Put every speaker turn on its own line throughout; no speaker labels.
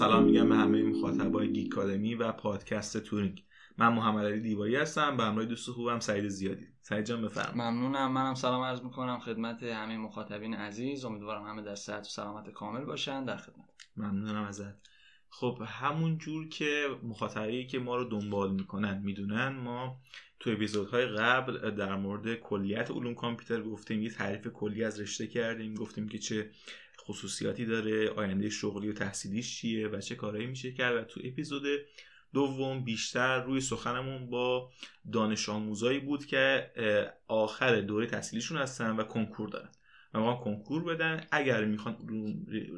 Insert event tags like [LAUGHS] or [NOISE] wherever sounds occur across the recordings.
سلام میگم به همه مخاطبای گیکادمی و پادکست تورینگ. من محمد علی دیوایی هستم به همراه دوست خوبم سعید زیادی. سعید جان بفرما
ممنونم. منم سلام عرض می‌کنم خدمت همه مخاطبین عزیز. امیدوارم همه در صحت و سلامت کامل باشن در خدمت.
ممنونم ازت. خب همون جور که مخاطبی که ما رو دنبال می‌کنن می‌دونن ما تو اپیزودهای قبل در مورد کلیت علوم کامپیوتر گفتیم یه تعریف کلی از رشته کردیم گفتیم که چه خصوصیاتی داره آینده شغلی و تحصیلیش چیه و چه کارهایی میشه کرد. و تو اپیزود دوم بیشتر روی سخنمون با دانش آموزایی بود که آخر دوره تحصیلیشون هستن و کنکور دارن. و ما کنکور بدن. اگر می‌خوان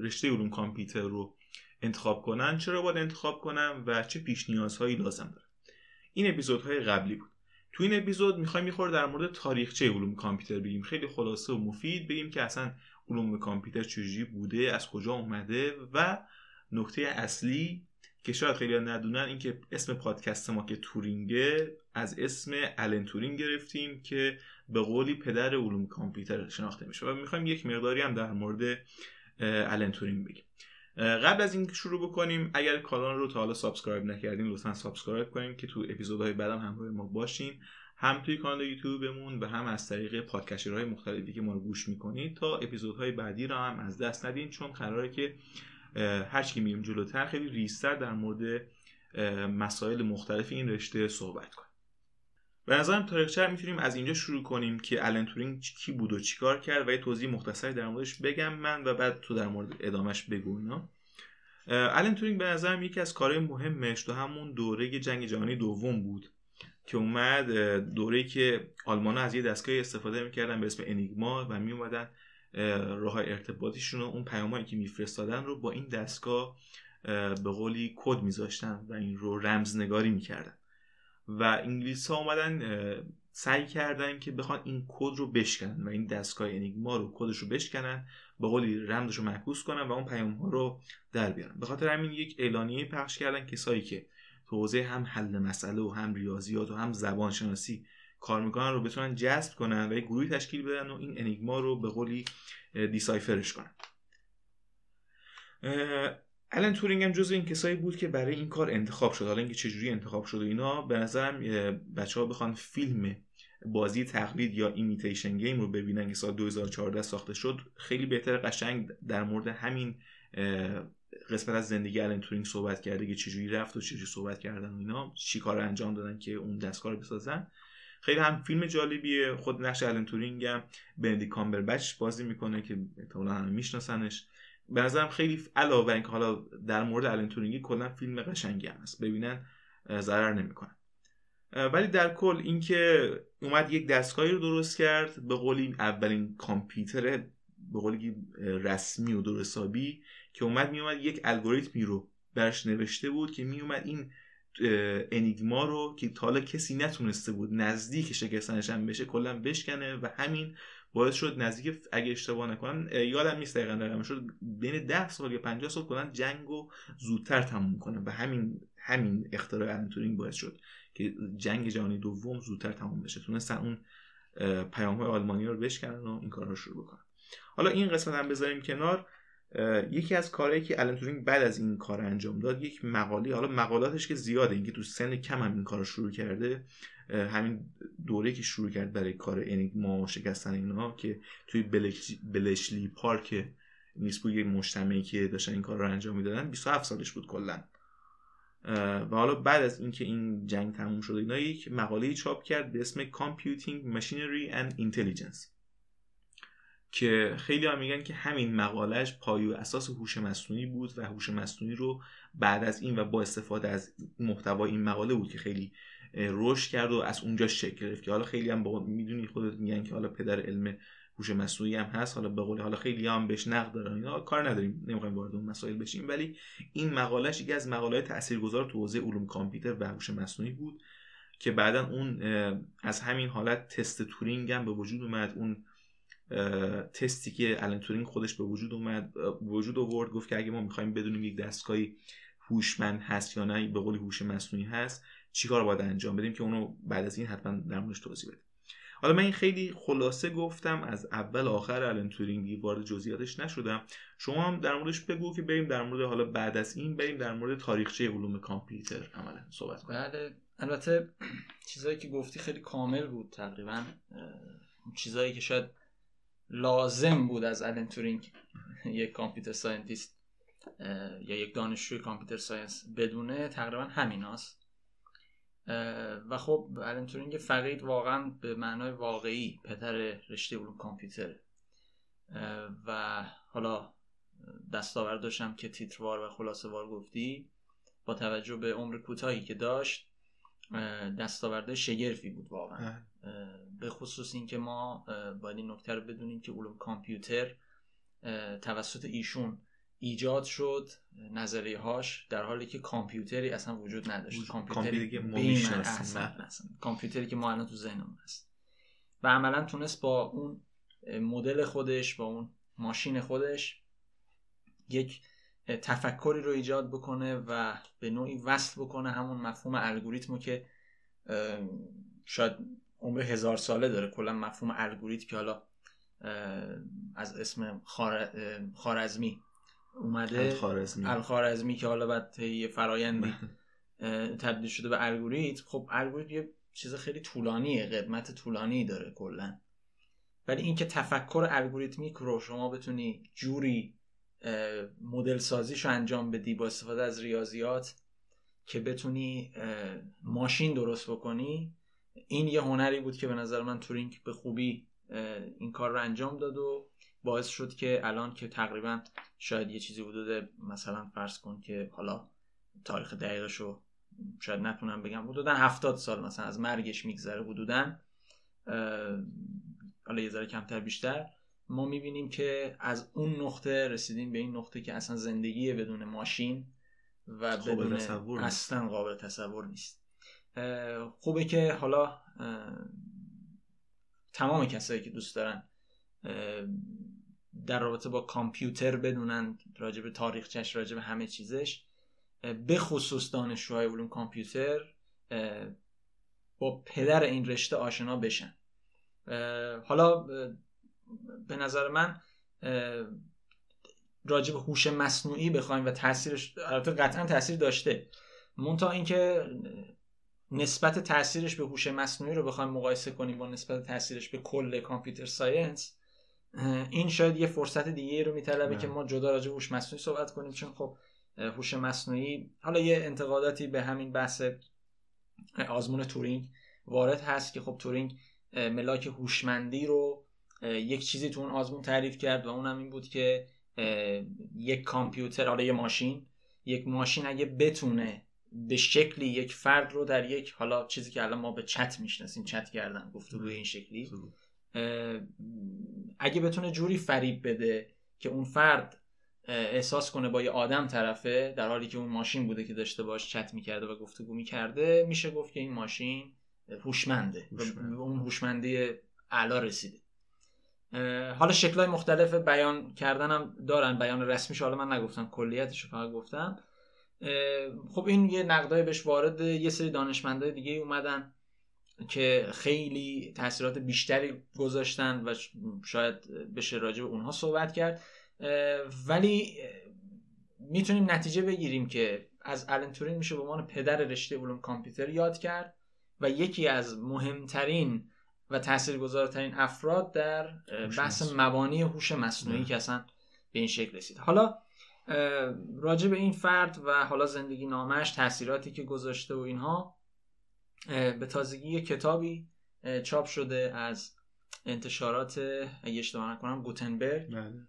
رشته علوم کامپیوتر رو انتخاب کنن چرا باید انتخاب کنن و چه پیش نیازهایی لازم دارن این اپیزودهای قبلی بود. تو این اپیزود می‌خوایم می‌خوره در مورد تاریخچه علوم کامپیوتر بگیم. خیلی خلاصه و مفید بگیم که اصلا علوم کامپیوتر چجوری بوده از کجا اومده و نکته اصلی که شاید خیلی ندونن این که اسم پادکست ما که تورینگه از اسم الن تورینگ گرفتیم که به قولی پدر علوم کامپیوتر شناخته میشه و می‌خوایم یک مقداری هم در مورد الن تورینگ بگیم. قبل از اینکه شروع بکنیم اگر کانال رو تا حالا subscribe نکردین لطفا subscribe کنیم که تو اپیزودهای بعدم همراه ما باشین. هم توی کانال یوتیوبمون و هم از طریق podcaster های مختلفی که ما رو گوش می‌کنید تا اپیزودهای بعدی رو هم از دست ندین چون قراره که هرچی میریم جلوتر خیلی ریزتر در مورد مسائل مختلف این رشته صحبت کنیم. به نظرم تاریخچه می‌تونیم از اینجا شروع کنیم که الن تورینگ کی بود و چیکار کرد و یه توضیح مختصری در موردش بگم من و بعد تو در مورد ادامش بگو اینا. الن تورینگ به نظرم یکی از کارهای مهمش تو همون دوره جنگ جهانی دوم بود. که اومد دوره که آلمان از یه دستگاهی استفاده می‌کردن به اسم انیگما و میومدن راه ارتباطیشون رو اون پیامایی که میفرستادن رو با این دستگاه به قولی کد میذاشتن و این رو رمزنگاری می‌کردن. و انگلیس ها اومدن سعی کردن که بخوان این کد رو بشکنن و این دستگاه انیگما رو کدش رو بشکنن به قولی رمزش رو محبوس کنن و اون پیام ها رو در بیارن. به خاطر همین یک اعلانیه پخش کردن کسایی که تو هم حل مسئله و هم ریاضیات و هم زبان شناسی کار می‌کنن رو بتونن جذب کنن و یک گروهی تشکیل بدن و این انیگما رو به قولی decipher ش کنن. الن تورینگ هم جز این کسایی بود که برای این کار انتخاب شد. حالا اینکه چجوری انتخاب شد و اینا به نظرم بچه ها بخوان فیلم بازی تقلید یا Imitation Game رو ببینن که سال 2014 ساخته شد خیلی بهتر قشنگ در مورد همین قسمت از زندگی الن تورینگ صحبت کرده که چجوری رفت و چجوری صحبت کردن و اینا چی کار انجام دادن که اون دستگاه رو بسازن. خیلی هم فیلم جالبیه. خود نقش الان تورینگ هم بندی کامبربچ بازی می‌کنه که احتمالاً همه میشناسنش. به نظرم خیلی علاوه بر اینکه حالا در مورد الان تورینگی کلا فیلم قشنگی هم هست. ببینن ضرر نمی‌کنن. ولی در کل اینکه اومد یک دستگاهی رو درست کرد به قولی اولین کامپیوتر به قولی رسمی و درستابی که اومد میومد یک الگوریتمی رو برش نوشته بود که میومد این انیگما رو که تا حالا کسی نتونسته بود نزدیک شکستنش هم بشه کلا بشکنه و همین باعث شد نزدیک اگه اشتباه نکنم یادم نیست دقیقا رقم شد بین 10 سال یا 50 سال کلا جنگ رو زودتر تموم کنه و همین همین اختراع الان باعث شد که جنگ جهانی دوم زودتر تموم بشه. تونستن اون پیام های آلمانی رو بشکنن و این کارها رو شروع بکنن. حالا این قسمت هم بذاریم کنار. یکی از کارهایی که الان تورینگ بعد از این کار انجام داد یک مقاله حالا مقالاتش که زیاده اینکه تو سن کم هم این کار رو شروع کرده همین دوره که شروع کرد برای کار انیگما شکستن اینا که توی بلشلی پارک نیست بود یه مجتمعی که داشتن این کار رو انجام می‌دادن 27 سالش بود کلا. و حالا بعد از اینکه این جنگ تموم شد اینا یک مقاله چاپ کرد به اسم Computing Machinery and Intelligence. که خیلی هم میگن که همین مقالش پایو اساس هوش مصنوعی بود و هوش مصنوعی رو بعد از این و با استفاده از محتوای این مقاله بود که خیلی رشد کرد و از اونجا شکل گرفت که حالا خیلی هم با می‌دونی خودت میگن که حالا پدر علم هوش مصنوعی هم هست حالا به قول حالا خیلی هم بهش نقد دارن اینا کار نداریم نمی‌خوایم وارد اون مسائل بشیم ولی این مقالش یکی از مقالات تاثیرگذار تو حوزه علوم کامپیوتر و هوش مصنوعی بود که بعدا اون از همین حالت تست تورینگ هم به وجود اومد اون تستی که الان تورینگ خودش به وجود اومد وجود آورد گفت که اگه ما می‌خوایم بدونیم یک دستگاهی هوشمند هست یا نه به قول هوش مصنوعی هست چیکار باید انجام بدیم که اونو بعد از این حتما در موردش توضیح بدیم حالا من این خیلی خلاصه گفتم از اول آخر الان تورینگی وارد جزئیاتش نشدم. شما هم در موردش بگو که بریم در مورد حالا بعد از این بریم در مورد تاریخچه علوم کامپیوتر عملا صحبت کنیم.
بله البته [CLEARS THROAT] چیزایی که گفتی خیلی کامل بود تقریبا. چیزایی که شاید لازم بود از الن تورینگ یک computer scientist یا یک دانشجوی computer science بدونه تقریبا همیناست. و خب الن تورینگ فقید واقعا به معنای واقعی پدر رشته علوم کامپیوتر و حالا دستاورداشم که تیتروار و خلاصه وار گفتی. با توجه به عمر کوتاهی که داشت دستاورده شگرفی بود واقعا. به خصوص اینکه ما باید این نکته رو بدونیم که علوم کامپیوتر توسط ایشون ایجاد شد نظریه هاش در حالی که کامپیوتری اصلا وجود نداشت.
کامپیوتری که ما
کامپیوتری که ما الان تو ذهنمون هست. و عملا تونست با اون مدل خودش با اون ماشین خودش یک تفکری رو ایجاد بکنه و به نوعی وصل بکنه همون مفهوم الگوریتمو که شاید عمر هزار ساله داره. کلا مفهوم الگوریتم که حالا از اسم خارزمی اومده.
الخارزمی
الخارزمی که حالا بعد یه فرایندی [LAUGHS] تبدیل شده به الگوریتم. خب الگوریتم یه چیز خیلی طولانیه قدمت طولانی داره کلا. ولی اینکه تفکر الگوریتمیک رو شما بتونی جوری مدل سازیشو انجام بدی با استفاده از ریاضیات که بتونی ماشین درست بکنی این یه هنری بود که به نظر من تورینگ به خوبی این کار رو انجام داد و باعث شد که الان که تقریبا شاید یه چیزی حدود مثلا فرض کن که حالا تاریخ دقیقش رو شاید نتونم بگم حدودا هفتاد سال مثلا از مرگش میگذره حدودا. حالا یه ذره کمتر بیشتر. ما می‌بینیم که از اون نقطه رسیدیم به این نقطه که اصلا زندگی بدون ماشین و بدون اصلا قابل تصور نیست. خوبه که حالا تمام کسایی که دوست دارن در رابطه با کامپیوتر بدونن راجع به تاریخچش راجع به همه چیزش. به خصوص دانشجوهای علوم کامپیوتر با پدر این رشته آشنا بشن. حالا به نظر من راجع به هوش مصنوعی بخوایم و تاثیرش البته قطعا تاثیر داشته. منتها اینکه نسبت تاثیرش به هوش مصنوعی رو بخوایم مقایسه کنیم با نسبت تاثیرش به کل computer science این شاید یه فرصت دیگه رو میطلبه که ما جدا راجع هوش مصنوعی صحبت کنیم چون خب هوش مصنوعی حالا یه انتقاداتی به همین بحث آزمون تورینگ وارد هست که خب تورینگ ملاک هوشمندی رو یک چیزی تو اون آزمون تعریف کرد و اونم این بود که یک کامپیوتر حالا یه ماشین یک ماشین اگه بتونه به شکلی یک فرد رو در یک حالا چیزی که الان ما به چت می‌شناسیم چت کردن گفتگوی این شکلی. اگه بتونه جوری فریب بده که اون فرد احساس کنه با یه آدم طرفه در حالی که اون ماشین بوده که داشته باش چت می‌کرده و گفتگو می‌کرده میشه گفت که این ماشین هوشمنده. به اون هوشمندی اعلا رسیده. حالا شکلهای مختلف بیان کردنم دارن. بیان رسمیش حالا من نگفتم کلیتش فقط گفتم. خب این یه نقدای بهش وارد یه سری دانشمندای دیگه اومدن که خیلی تاثیرات بیشتری گذاشتن و شاید بشه راجع به اونها صحبت کرد. ولی می‌تونیم نتیجه بگیریم که از الن تورین میشه به عنوان پدر رشته علوم کامپیوتر یاد کرد و یکی از مهمترین و تاثیرگذارترین افراد در بحث مبانی هوش مصنوعی که اصلا به این شکل رسید. حالا راجع به این فرد و حالا زندگی نامش تاثیراتی که گذاشته و اینها به تازگی کتابی چاپ شده از انتشارات اگه اشتباه نکنم گوتنبرگ.
بله.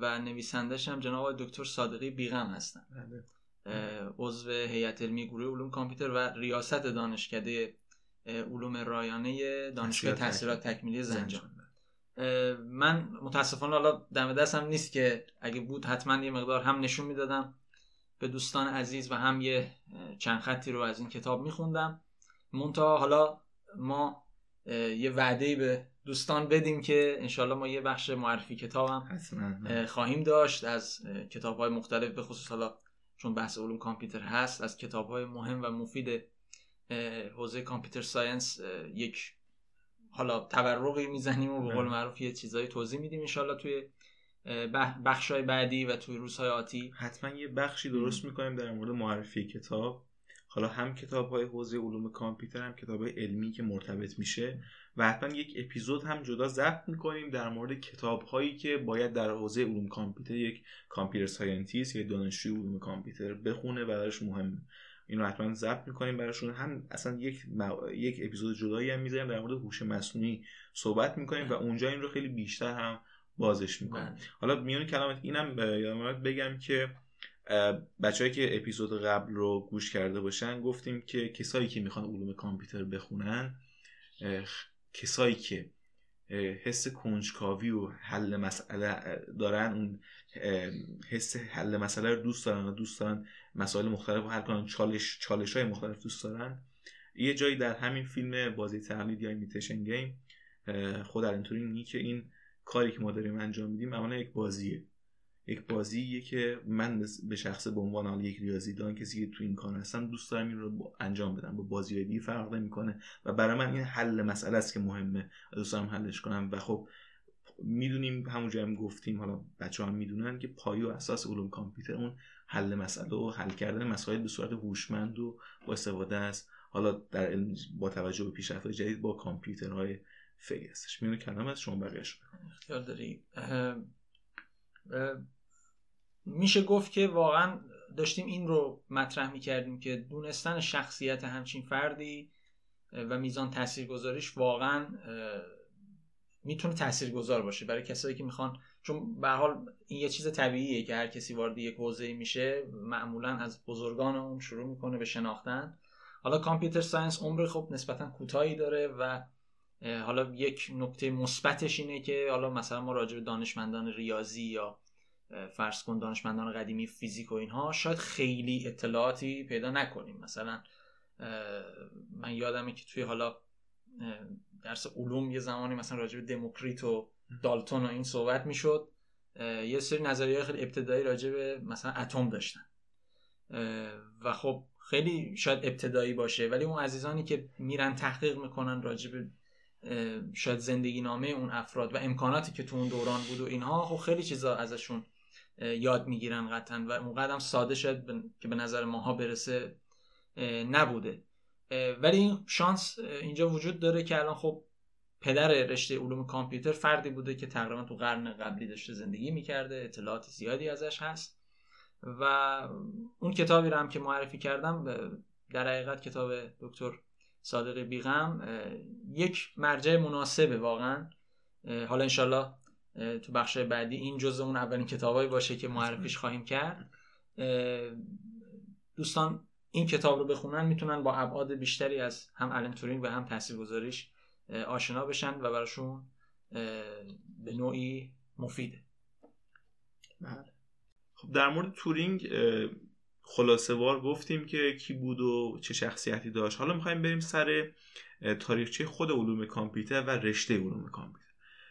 و نویسندش هم جناب دکتر صادقی بیغم هستن.
بله.
عضو هیئت علمی گروه علوم کامپیوتر و ریاست دانشکده علوم رایانه دانشگاه تحصیلات تکمیلی زنجان. من متاسفانه حالا دم دستم نیست که اگه بود حتما یه مقدار هم نشون می‌دادم به دوستان عزیز و هم یه چند خطی رو از این کتاب میخوندم. مونتا حالا ما یه وعده به دوستان بدیم که انشالله ما یه بخش معرفی کتاب هم خواهیم داشت از کتاب های مختلف به خصوص حالا چون بحث علوم کامپیوتر هست از کتاب های مهم و مفید حوزه کامپیوتر ساینس یک حالا تورقی می‌زنیم و به قول. معروف یه چیزایی توضیح میدیم انشالله توی بخشای بعدی و توی روزهای آتی.
حتما یه بخشی درست می‌کنیم در مورد معرفی کتاب. حالا هم کتاب های حوزه علوم کامپیوتر هم کتاب های علمی که مرتبط میشه و حتما یک اپیزود هم جدا ضبط می‌کنیم در مورد کتاب هایی که باید در حوزه علوم کامپیوتر یک computer scientist یا دانشجوی علوم کامپیوتر بخونه و براش مهمه اینو حتما ضبط می‌کنیم براشون. هم اصلا یک مو... یک اپیزود جدایی هم می‌ذاریم در مورد هوش مصنوعی صحبت می‌کنیم و اونجا این رو خیلی بیشتر هم بازش می‌کنیم.
بله.
حالا میون کلامت اینم یادم بگم که بچههایی که اپیزود قبل رو گوش کرده باشن گفتیم که کسایی که می‌خوان علوم کامپیوتر بخونن کسایی که حس کنجکاوی و حل مسئله دارن اون حس حل مسئله رو دوست دارن و دوست دارن مسائل مختلف رو حل کنن چالش چالش های مختلف دوست دارن. یه جایی در همین فیلم بازی تقلید یا Imitation Game خود میگه که این کاری که ما داریم انجام میدیم اولا یک بازیه. یک بازیه که من به شخص به عنوان یک ریاضیدان کسی که تو این کار هستم دوست دارم این رو انجام بدم. با بازی دیگه فرق نمی‌کنه. و برای من این حل مسئله است که مهمه. دوست دارم حلش کنم. و خب می‌دونیم همونجا هم گفتیم حالا بچه هم می‌دونن که پایه و اساس علوم کامپیوتر اون حل مسئله و حل کردن مسائل به صورت هوشمند و با استفاده است حالا در علم با توجه به پیشرفت جدید با کامپیوترهای فعلی هستش. میونه کلام از شما بقیه‌اش
اختیار داری. میشه گفت که واقعا داشتیم این رو مطرح می‌کردیم که دونستن شخصیت همچین فردی و میزان تاثیرگذاریش واقعا می‌تونه تاثیرگذار باشه برای کسایی که می‌خوان. چون به حال این یه چیز طبیعیه که هر کسی وارد یک حوزه میشه معمولا از بزرگان اون شروع می‌کنه به شناختن. حالا کامپیوتر ساینس عمر خب نسبتا کوتاهی داره و حالا یک نکته مثبتش اینه که حالا مثلا ما راجع به دانشمندان ریاضی یا فرض کن دانشمندان قدیمی فیزیک و اینها شاید خیلی اطلاعاتی پیدا نکنیم. مثلا من یادمه که توی حالا درس علوم یه زمانی مثلا راجع به دموکریت و دالتون و این صحبت می‌شد یه سری نظریه خیلی ابتدایی راجع به مثلا اتم داشتن. و خب خیلی شاید ابتدایی باشه ولی اون عزیزانی که میرن تحقیق می‌کنن راجع به شاید زندگی نامه اون افراد و امکاناتی که تو اون دوران بود و اینها خب خیلی چیزا ازشون یاد می‌گیرن قطعا و اون قدم ساده شد که به نظر ماها برسه نبوده. ولی این شانس اینجا وجود داره که الان خب پدر رشته علوم کامپیوتر فردی بوده که تقریبا تو قرن قبلی داشته زندگی می‌کرده اطلاعات زیادی ازش هست و اون کتابی رو هم که معرفی کردم در حقیقت کتاب دکتر صادق بیغم یک مرجع مناسبه واقعا. حالا انشالله تو بخش بعدی این جزء اون اولین کتابایی باشه که معرفیش خواهیم کرد. دوستان این کتاب رو بخونن می‌تونن با ابعاد بیشتری از هم الن تورینگ و هم تاثیرگذاریش آشنا بشن و براشون به نوعی مفیده.
بله. خب در مورد تورینگ خلاصه وار گفتیم که کی بود و چه شخصیتی داشت. حالا می‌خوایم بریم سر تاریخچه خود علوم کامپیوتر و رشته علوم کامپیوتر.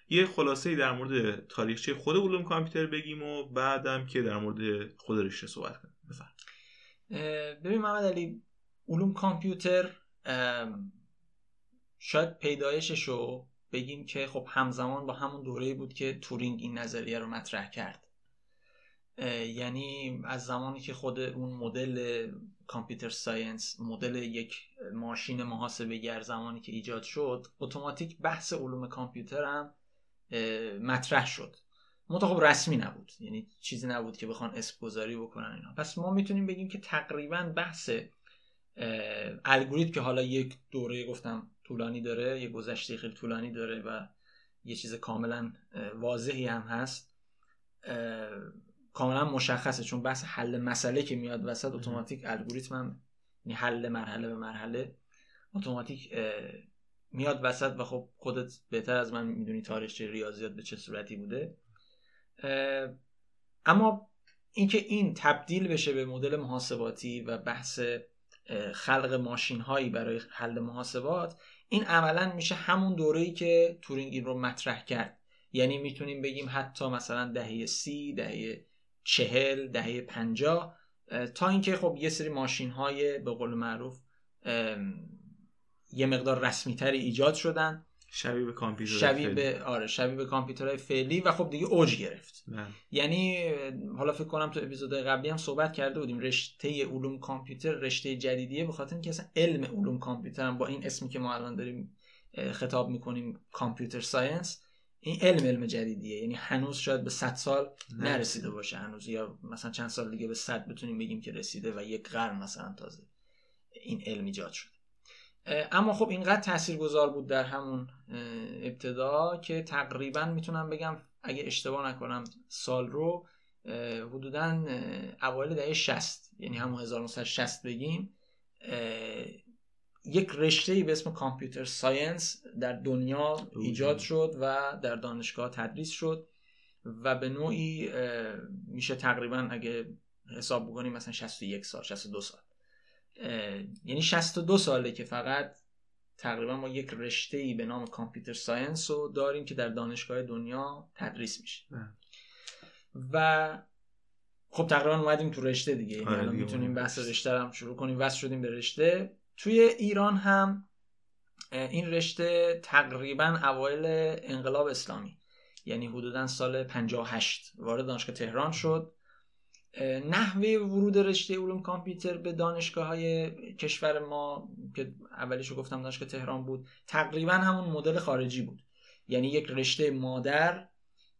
یه خلاصه در مورد تاریخچه خود علوم کامپیوتر بگیم و بعدم که در مورد خود رشته صحبت کنیم. بفرم
ببین محمد علی علوم کامپیوتر شاید پیدایشش رو بگیم که خب همزمان با همون دوره بود که تورینگ این نظریه رو مطرح کرد. یعنی از زمانی که خود اون مدل computer science مدل یک ماشین محاسبه گر زمانی که ایجاد شد اتوماتیک بحث علوم کامپیوتر هم مطرح شد. منتها خب رسمی نبود. یعنی چیزی نبود که بخوان اسم گذاری بکنن اینا. پس ما می‌تونیم بگیم که تقریبا بحث الگوریتم که حالا یک دوره گفتم طولانی داره یه گذشته خیلی طولانی داره و یه چیز کاملا واضحی هم هست کاملا مشخصه. چون بحث حل مسئله که میاد وسط اتوماتیک الگوریتم هم یعنی حل مرحله به مرحله اتوماتیک میاد وسط و خب خودت بهتر از من می‌دونی تاریخچه ریاضیات به چه صورتی بوده. اما اینکه این تبدیل بشه به مدل محاسباتی و بحث خلق ماشین هایی برای حل محاسبات این عملا میشه همون دوره‌ای که تورینگ این رو مطرح کرد. یعنی می‌تونیم بگیم حتی مثلا دهه سی دهه چهل دهه پنجاه تا اینکه خب یه سری ماشین های به قول معروف یه مقدار رسمی تری ایجاد شدن.
شبیه به کامپیوتر
شبیه به آره شبیه به کامپیوترهای فعلی و خب دیگه اوج گرفت.
بله.
یعنی حالا فکر کنم تو اپیزود قبلی هم صحبت کرده بودیم رشته علوم کامپیوتر رشته جدیدیه به خاطر اینکه اصلا علم علوم کامپیوتر هم با این اسمی که ما الان داریم خطاب می‌کنیم کامپیوتر ساینس این علم علم جدیدیه. یعنی هنوز شاید به 100 سال نرسیده باشه هنوز یا مثلا چند سال دیگه به 100 بتونیم بگیم که رسیده و یک قرن مثلا تازه این علم ایجاد شد اما خب اینقدر تاثیرگذار بود در همون ابتدا که تقریبا می‌تونم بگم اگه اشتباه نکنم سال رو حدودا اوایل دهه 60 یعنی همون 1960 بگیم یک رشته به اسم کامپیوتر ساینس در دنیا ایجاد شد و در دانشگاه تدریس شد و به نوعی میشه تقریبا اگه حساب بکنیم مثلا 61 سال 62 سال. یعنی 62 ساله که فقط تقریبا ما یک رشته ای به نام کامپیوتر ساینس رو داریم که در دانشگاه دنیا تدریس میشه. و خب تقریبا اومدیم تو رشته دیگه. یعنی
آره
الان می‌تونیم بحث
رشته.
هم شروع کنیم. وصل شدیم به رشته. توی ایران هم این رشته تقریبا اوایل انقلاب اسلامی یعنی حدودا سال 58 وارد دانشگاه تهران شد. نحوه ورود رشته علوم کامپیوتر به دانشگاه های کشور ما که اولیشو گفتم دانشگاه تهران بود تقریبا همون مدل خارجی بود. یعنی یک رشته مادر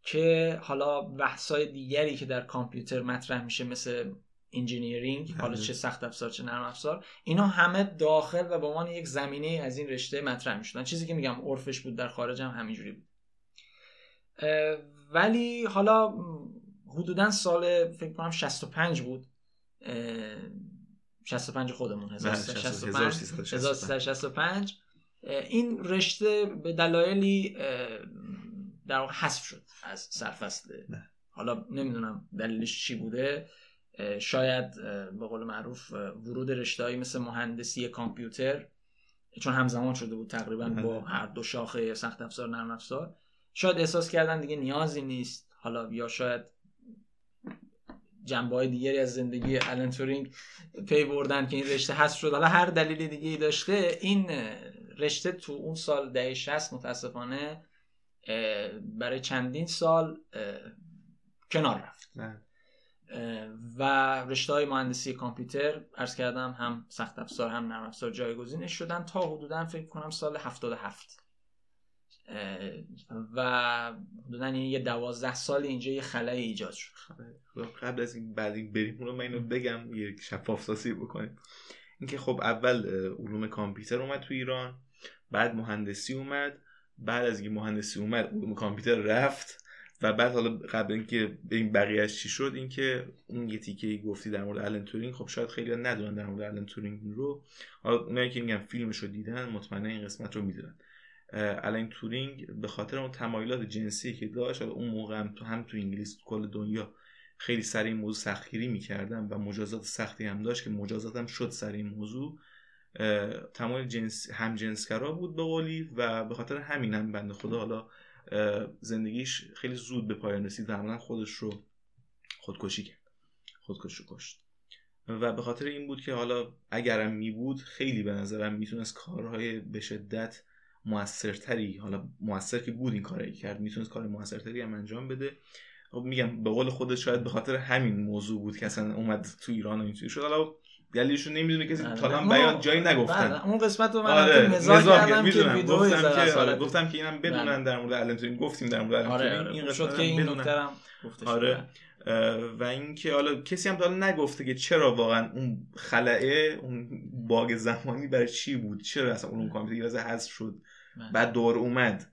که حالا بحثای دیگری که در کامپیوتر مطرح میشه مثل انجینیرینگ حالا
بله.
چه سخت افزار چه نرم افزار اینا همه داخل و به عنوان یک زمینه از این رشته مطرح می‌شدن. چیزی که میگم عرفش بود در خارج هم همینجوری بود. ولی حالا حدودا سال فکر کنم 65 بود اه، 65 خودمون
بله،
1365
1365.
1365 اه، این رشته به دلایلی در واقع حذف شد از سرفصل. حالا نمی‌دونم دلیلش چی بوده شاید به قول معروف ورود رشتهایی مثل مهندسی کامپیوتر چون همزمان شده بود تقریبا. با هر دو شاخه سخت افزار نرم افزار شاید احساس کردن دیگه نیازی نیست حالا یا شاید جنبه های دیگری از زندگی الان تورینگ پی بردن که این رشته هست شد. حالا هر دلیل دیگه ای داشته این رشته تو اون سال دهه 60 متاسفانه برای چندین سال کنار رفت. و رشته های مهندسی کامپیوتر ارز کردم هم سخت افزار هم نرم افزار جایگزینش شدن. تا حدودا فکر کنم سال 77 اه، و حدودا یه دوازده سال اینجا یه خلای ایجاد شد.
خب، قبل از این بعد این بریم. رو من اینو بگم یک شفاف سازی بکنیم. اینکه خب اول علوم کامپیوتر اومد تو ایران بعد مهندسی اومد بعد از اینکه مهندسی اومد علوم کامپیوتر رفت. و بعد حالا قبل اینکه این بقیهش چی شد اینکه اون یه تیکه گفتی در مورد آلن تورینگ خب شاید خیلی ندونن در مورد آلن تورینگ رو. حالا اونایی که میگن فیلمش دیدن مطمئنا این قسمت رو می‌دونن. آلن تورینگ به خاطر اون تمایلات جنسی که داشت اون موقع هم تو هم تو انگلیس تو کل دنیا خیلی سر این موضوع سختگیری می‌کردن و مجازات سختی هم داشت که مجازات هم شد سر این موضوع. تمایل جنس هم جنسگرا بود به قولی و به خاطر همین هم بنده خدا حالا زندگیش خیلی زود به پایان رسید و خودش رو خودکشی کرد. خودکشی رو کشت. و به خاطر این بود که حالا اگرم می بود خیلی به نظرم می‌تونست کارهای به شدت موثرتری حالا موثر که بود این کارایی کرد می‌تونست کار موثرتری هم انجام بده خب میگم به قول خودش شاید به خاطر همین موضوع بود که اصلا اومد تو ایران و اینجوری شد حالا دلیلش رو نمی‌دونه کسی تا الان
بله.
بیان جایی نگفتن
اون قسمت رو من
آره
آره مزاح کردم که ویدیو
گفتم که آره گفتم که اینم بدونن
بله.
در مورد تورینگ گفتیم در مورد
آره. آره
این قسمت
شد که این. نکته.
آره. اه، و اینکه حالا کسی هم حالا نگفته که چرا واقعا اون خلعه اون باگ زمانی برای چی بود؟ چرا اصلا علوم کامپیوتر یه لحظه حذف شد؟
بله.
بعد دور اومد.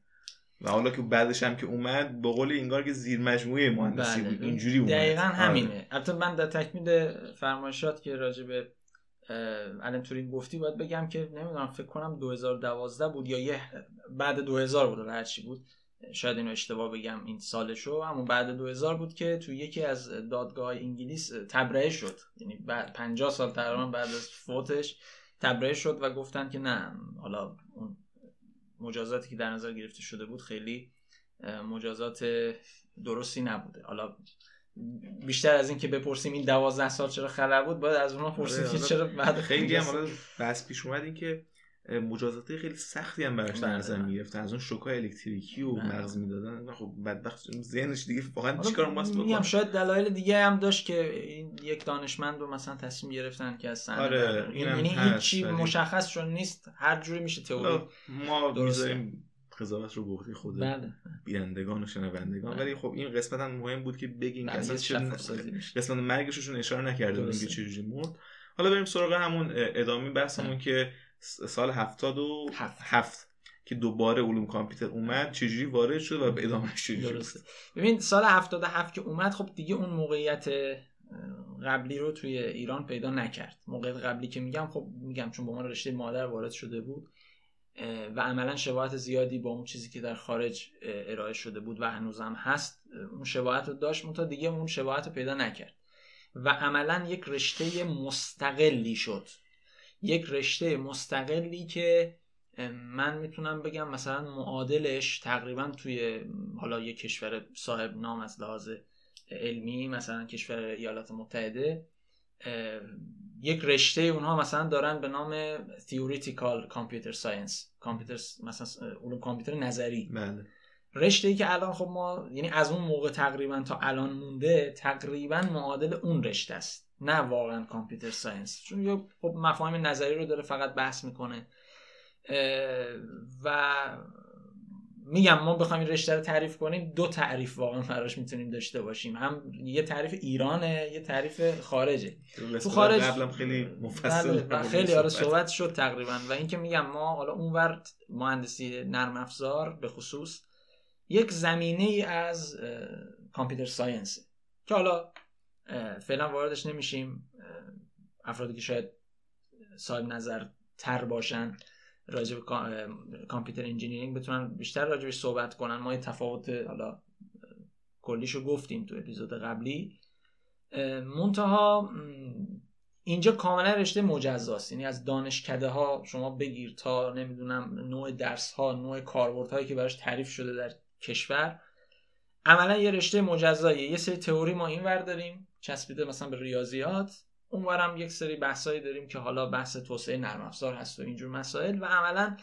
و حالا که بعدش هم که اومد به قول انگار که زیر مجموعه مهندسی
بله.
بود. اینجوری اومد.
دقیقا
آره.
همینه. البته من در تکمیل فرمایشات که راجع به الان تورین گفتی باید بگم که نمی‌دونم فکر کنم 2012 بود یا یه بعد 2000 بود هر چی بود. شاید اینو اشتباه بگم این سالشو اما بعد 2000 بود که تو یکی از دادگاه انگلیس تبرئه شد. یعنی بعد 50 سال تقریبا بعد از فوتش تبرئه شد و گفتن که نه حالا اون مجازاتی که در نظر گرفته شده بود خیلی مجازات درستی نبوده. حالا بیشتر از این که بپرسیم این دوازده سال چرا خلع بود باید از اونها پرسیم
آره،
که چرا بعد
خیلی هم
50
حالا بحث پیش اومد این که مجازات خیلی سختی هم براش در نظر. می‌گرفتن از اون شوکای الکتریکی و. مغز می‌دادن خب بدبخت ذهنش دیگه واقعا چیکار ماست
میگم
بکنه
شاید دلایل دیگه هم داشت که این یک دانشمند رو مثلا تصمیم گرفتن که از صحنه
آره،
یعنی
ولی-
مشخص شد نیست هر جوری میشه تئوری
ما. می‌ذاریم قضاوت رو به خود
بله
بینندگان و شنوندگان
بله.
ولی خب این قسمت هم مهم بود که بگیم که اصلا چه. قسمت مرگشون اشاره نکرده بودیم که. چجوری مرد حالا بریم سراغ همون ادامه بحثمون
بله.
که سال هفتاد و
هفت.
هفت که دوباره علوم کامپیوتر اومد چجوری وارد شد و به ادامهش چجوری
درسته. ببین سال 77 که اومد خب دیگه اون موقعیت قبلی رو توی ایران پیدا نکرد. موقعیت قبلی که میگم خب میگم چون به عنوان رشته مادر وارد شده بود و عملا شباهت زیادی با اون چیزی که در خارج ارائه شده بود و هنوزم هست اون شباهت رو داشت منتها دیگه اون شباهت رو پیدا نکرد. و عملا یک رشته مستقلی شد. یک رشته مستقلی که من می‌تونم بگم مثلا معادلش تقریبا توی حالا یک کشور صاحب نام از لحاظ علمی مثلا کشور ایالات متحده یک رشته اونها مثلا دارن به نام Theoretical Computer Science کامپیوتر مثلا علوم کامپیوتر نظری.
بله.
رشته ای که الان خب ما یعنی از اون موقع تقریبا تا الان مونده تقریبا معادل اون رشته است. نه واقعا کامپیوتر ساینس. چون یه خب مفاهیم نظری رو داره فقط بحث می‌کنه. و میگم ما بخوایم این رشته رو تعریف کنیم دو تعریف واقعا براش می‌تونیم داشته باشیم. هم یه تعریف ایرانه یه تعریف خارجه.
تو
خارج-
قبلم خیلی مفصل
بله،
در مورد
خیلی آره
صحبت.
شد تقریبا. و اینکه میگم ما حالا اونور مهندسی نرم افزار به خصوص یک زمینه ای از computer science. که حالا فعلا واردش نمیشیم. افرادی که شاید صاحب نظر تر باشن راجع به computer engineering بتونن بیشتر راجعش صحبت کنن. ما یه تفاوت حالا کلیشو گفتیم تو اپیزود قبلی. منتها اینجا کاملا رشته مجزاست. یعنی از دانشکده ها شما بگیر تا نمی‌دونم نوع درس ها نوع کاربردهایی که براش تعریف شده در کشور عملا یه رشته مجزاییه. یه سری تئوری ما اینور داریم. چسبیده مثلا به ریاضیات اونورم یک سری بحثایی داریم که حالا بحث توسعه نرم افزار هست و اینجور مسائل و عملا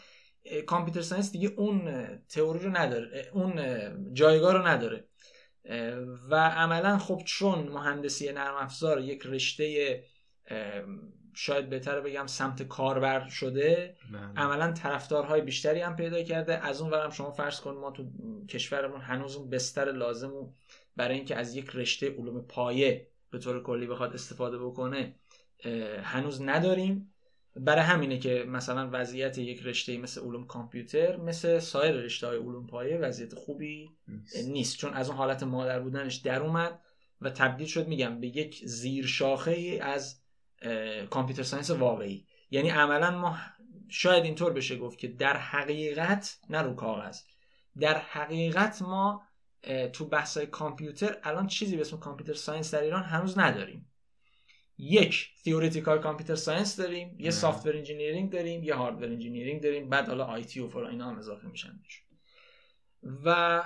کامپیوتر ساینس دیگه اون تئوری رو نداره اون اه، جایگاه رو نداره و عملا خب چون مهندسی نرم افزار یک رشته شاید بهتر بگم سمت کاربر شده
بله.
عملا طرفدارهای بیشتری هم پیدا کرده از اون ورم شما فرض کن ما تو کشورمون هنوز اون بستر لازم برای اینکه از یک رشته علوم پایه به طور کلی بخواد استفاده بکنه هنوز نداریم. برای همینه که مثلا وضعیت یک رشته مثل علوم کامپیوتر مثل سایر رشته های علوم پایه وضعیت خوبی
نیست.
نیست. چون از اون حالت مادر بودنش در اومد و تبدیل شد میگم به یک زیر شاخه ای از computer science واقعی. یعنی عملا ما شاید اینطور بشه گفت که در حقیقت نه رو کاغذ در حقیقت ما تو بحث کامپیوتر الان چیزی به اسم computer science در ایران هنوز نداریم یک theoretical computer science داریم یه. software engineering داریم یه hardware engineering داریم بعد حالا IT و فلان اینا هم اضافه میشن. و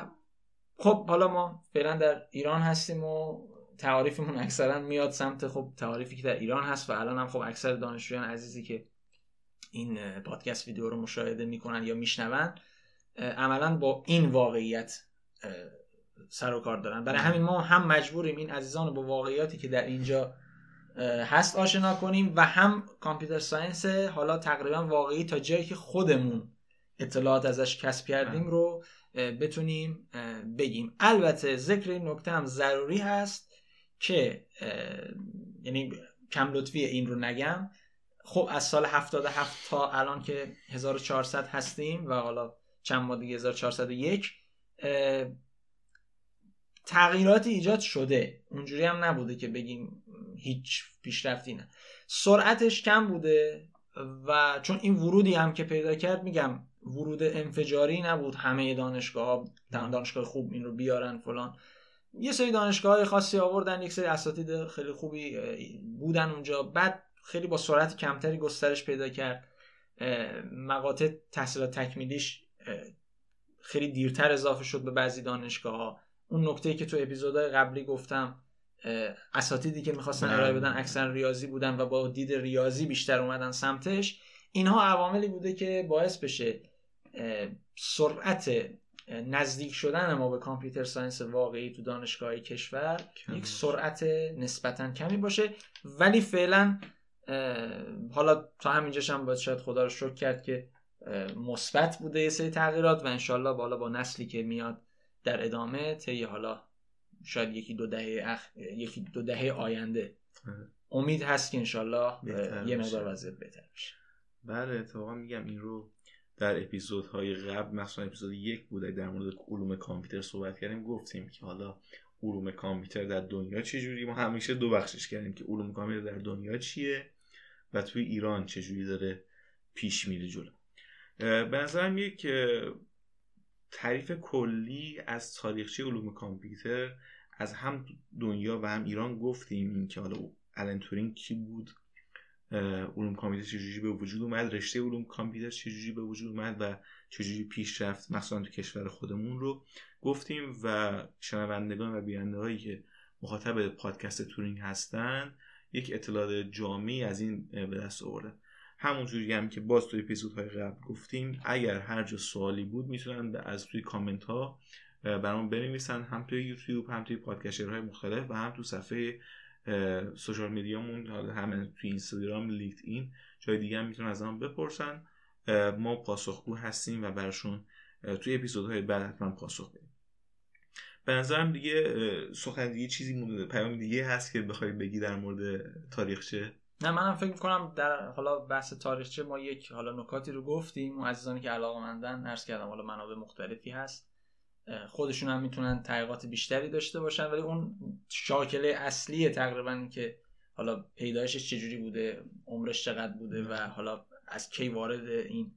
خب حالا ما فعلا در ایران هستیم و تعاریفمون اکثرا میاد سمت خب تعاریفی که در ایران هست و الان هم خب اکثر دانشجویان عزیزی که این پادکست ویدیو رو مشاهده می‌کنن یا میشنون عملا با این واقعیت سر و کار دارن. برای همین ما هم مجبوریم این عزیزان رو با واقعیاتی که در اینجا هست آشنا کنیم و هم کامپیوتر ساینس حالا تقریبا واقعی تا جایی که خودمون اطلاعات ازش کسب کردیم. رو بتونیم بگیم. البته ذکر این نکته هم ضروری هست که یعنی کم لطفی این رو نگم. خب از سال 77 تا الان که 1400 هستیم و حالا چند ماه دیگه 1401 اه، تغییراتی ایجاد شده. اونجوری هم نبوده که بگیم هیچ پیشرفتی نه. سرعتش کم بوده و چون این ورودی هم که پیدا کرد میگم ورود انفجاری نبود. همه دانشگاه ها دانشگاه خوب این رو بیارن فلان. یه سری دانشگاه های خاصی آوردن یک سری اساتید خیلی خوبی بودن اونجا. بعد خیلی با سرعت کمتری گسترش پیدا کرد. مقاطع تحصیلات تکمیلیش خیلی دیرتر اضافه شد به بعضی دانشگاه ها اون نکته که تو اپیزودهای قبلی گفتم اساتیدی که می‌خواستن
بله.
ارائه بدن اکثر ریاضی بودن و با دید ریاضی بیشتر اومدن سمتش اینها عواملی بوده که باعث بشه سرعت نزدیک شدن ما به کامپیوتر ساینس واقعی تو دانشگاه کشور یک سرعت نسبتا کمی باشه ولی فعلا حالا تا همینجاش هم باید شاید خدا رو شکر کرد که مثبت بوده یه سری تغییرات و انشالله بالا با نسلی که میاد در ادامه طی حالا شاید یکی دو دهه اخ... یکی دو دهه آینده. امید هست که انشالله یه مقدار وضعیت بهتر بشه.
بله اتفاقا میگم این رو در اپیزودهای قبل مثلا اپیزود یک بوده در مورد علوم کامپیوتر صحبت کردیم گفتیم که حالا علوم کامپیوتر در دنیا چجوری ما همیشه دو بخشش کردیم که علوم کامپیوتر در دنیا چیه و توی ایران چجوری داره پیش میره جلو. به نظرم یک تعریف کلی از تاریخچه علوم کامپیوتر از هم دنیا و هم ایران گفتیم این که حالا الان تورینگ کی بود علوم کامپیوتر چجوری به وجود اومد رشته علوم کامپیوتر چجوری به وجود اومد و چجوری پیش رفت مثلا تو کشور خودمون رو گفتیم و شنوندگان و بیننده هایی که مخاطب پادکست تورینگ هستن یک اطلاع جامعی از این به دست آوردن. همونجوری هم که باز توی اپیزودهای قبل گفتیم اگر هر جا سوالی بود می‌تونن از توی کامنت ها برام بنویسن هم توی یوتیوب هم توی پادکسترهای مختلف و هم تو صفحه social media مون هم توی اینستاگرام LinkedIn جای دیگه هم می‌تونن از ما بپرسن. ما پاسخگو هستیم و برشون توی اپیزودهای بعد حتما پاسخ بدیم. به نظرم دیگه سخن دیگه چیزی پیام دیگه هست که بخوای بگی در مورد تاریخچه؟
نه منم فکر می‌کنم در حالا بحث تاریخچه ما یک حالا نکاتی رو گفتیم و عزیزانی که علاقه مندن عرض کردم حالا منابع مختلفی هست. خودشون هم می‌تونن تحقیقات بیشتری داشته باشن ولی اون شاکله اصلی تقریبا که حالا پیدایشش چجوری بوده عمرش چقدر بوده و حالا از کی وارد این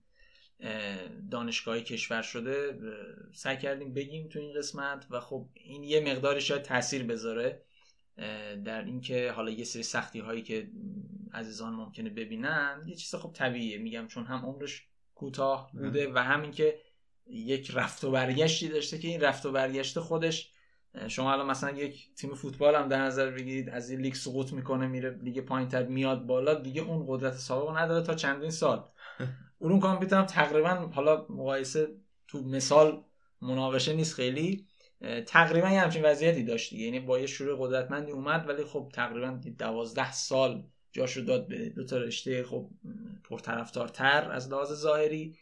دانشگاهی کشور شده سعی کردیم بگیم تو این قسمت و خب این یه مقداری شاید تاثیر بذاره در اینکه حالا یه سری سختی هایی که عزیزان ممکنه ببینن یه چیز خب طبیعیه. میگم چون هم عمرش کوتاه بوده و همین که یک رفت و برگشتی داشته که این رفت و برگشت خودش شما الان مثلا یک تیم فوتبال هم در نظر بگیرید از این لیگ سقوط می‌کنه میره لیگ پایینتر میاد بالا دیگه اون قدرت سابق نداره تا چندین سال. [LAUGHS] اون کامپیوتر هم تقریبا حالا مقایسه تو مثال مناقشه نیست خیلی تقریبا یه همچین وضعیتی داشت یعنی با یه شروع قدرتمندی اومد ولی خب تقریبا دوازده سال جاشو داد به دو تا رشته خب پرطرفدارتر از لحاظ ظاهری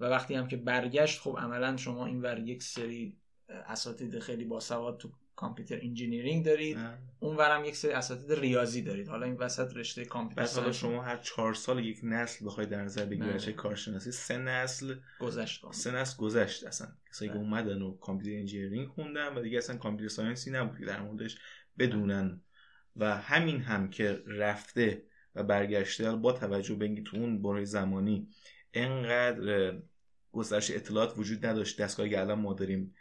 و وقتی هم که برگشت خب عملا شما این ور یک سری اساتید خیلی باسواد تو computer engineering دارید اون ورم یک سری اساتید ریاضی دارید. حالا این وسط رشته کامپیوتر
حالا شما هر چهار سال یک نسل بخواید در نظر بگیرید چه کارشناسی سه نسل
گذشت.
سه نسل گذشت اصلا. کسایی که اومدن و computer engineering خوندن و دیگه اصلا computer science ی نبود که در موردش بدونن و همین هم که رفته و برگشته با توجه به اینکه تو اون برای زمانی انقدر گسترش اطلاعات وجود نداشت دستگاهی که الان ما داریم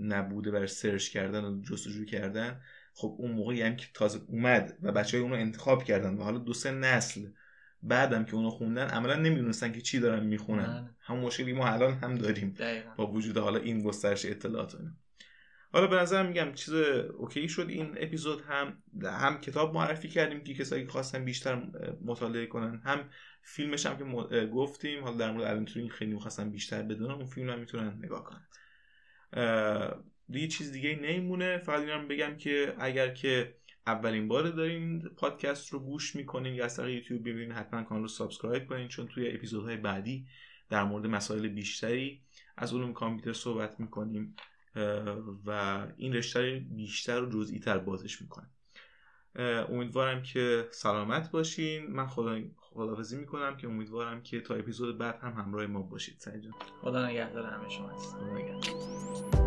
نبوده برا search کردن و جستجو کردن خب اون موقعی هم که تازه اومد و بچه های اونو انتخاب کردن و حالا دو سه نسل بعدم که اونو خوندن عملا نمی‌دونستن که چی دارن می‌خونن. بله. همون مشکلی ما الان هم داریم با وجود حالا این گسترش اطلاعات حالا به نظر میگم چیز اوکی شد. این اپیزود هم هم کتاب معرفی کردیم که کسایی که خواستن بیشتر مطالعه کنن هم فیلمش هم که گفتیم. حالا در مورد الان خیلی می‌خواستن بیشتر بدونن اون فیلم هم می‌تونن نگاه کنن. دیگه چیز دیگه نمیمونه. فقط اینم بگم که اگر که اولین بار دارین پادکست رو گوش می‌کنین یا از یوتیوب ببینین حتما کانال رو subscribe کنین چون توی اپیزودهای بعدی در مورد مسائل بیشتری از علوم کامپیوتر صحبت می‌کنیم. و این رشته بیشتر و جزئی تر بازش می‌کنه. امیدوارم که سلامت باشین. من خدا خداحافظی می‌کنم که امیدوارم که تا اپیزود بعد هم همراه ما باشید. سعی
خدا نگهدار همه شما خدا نگهدار.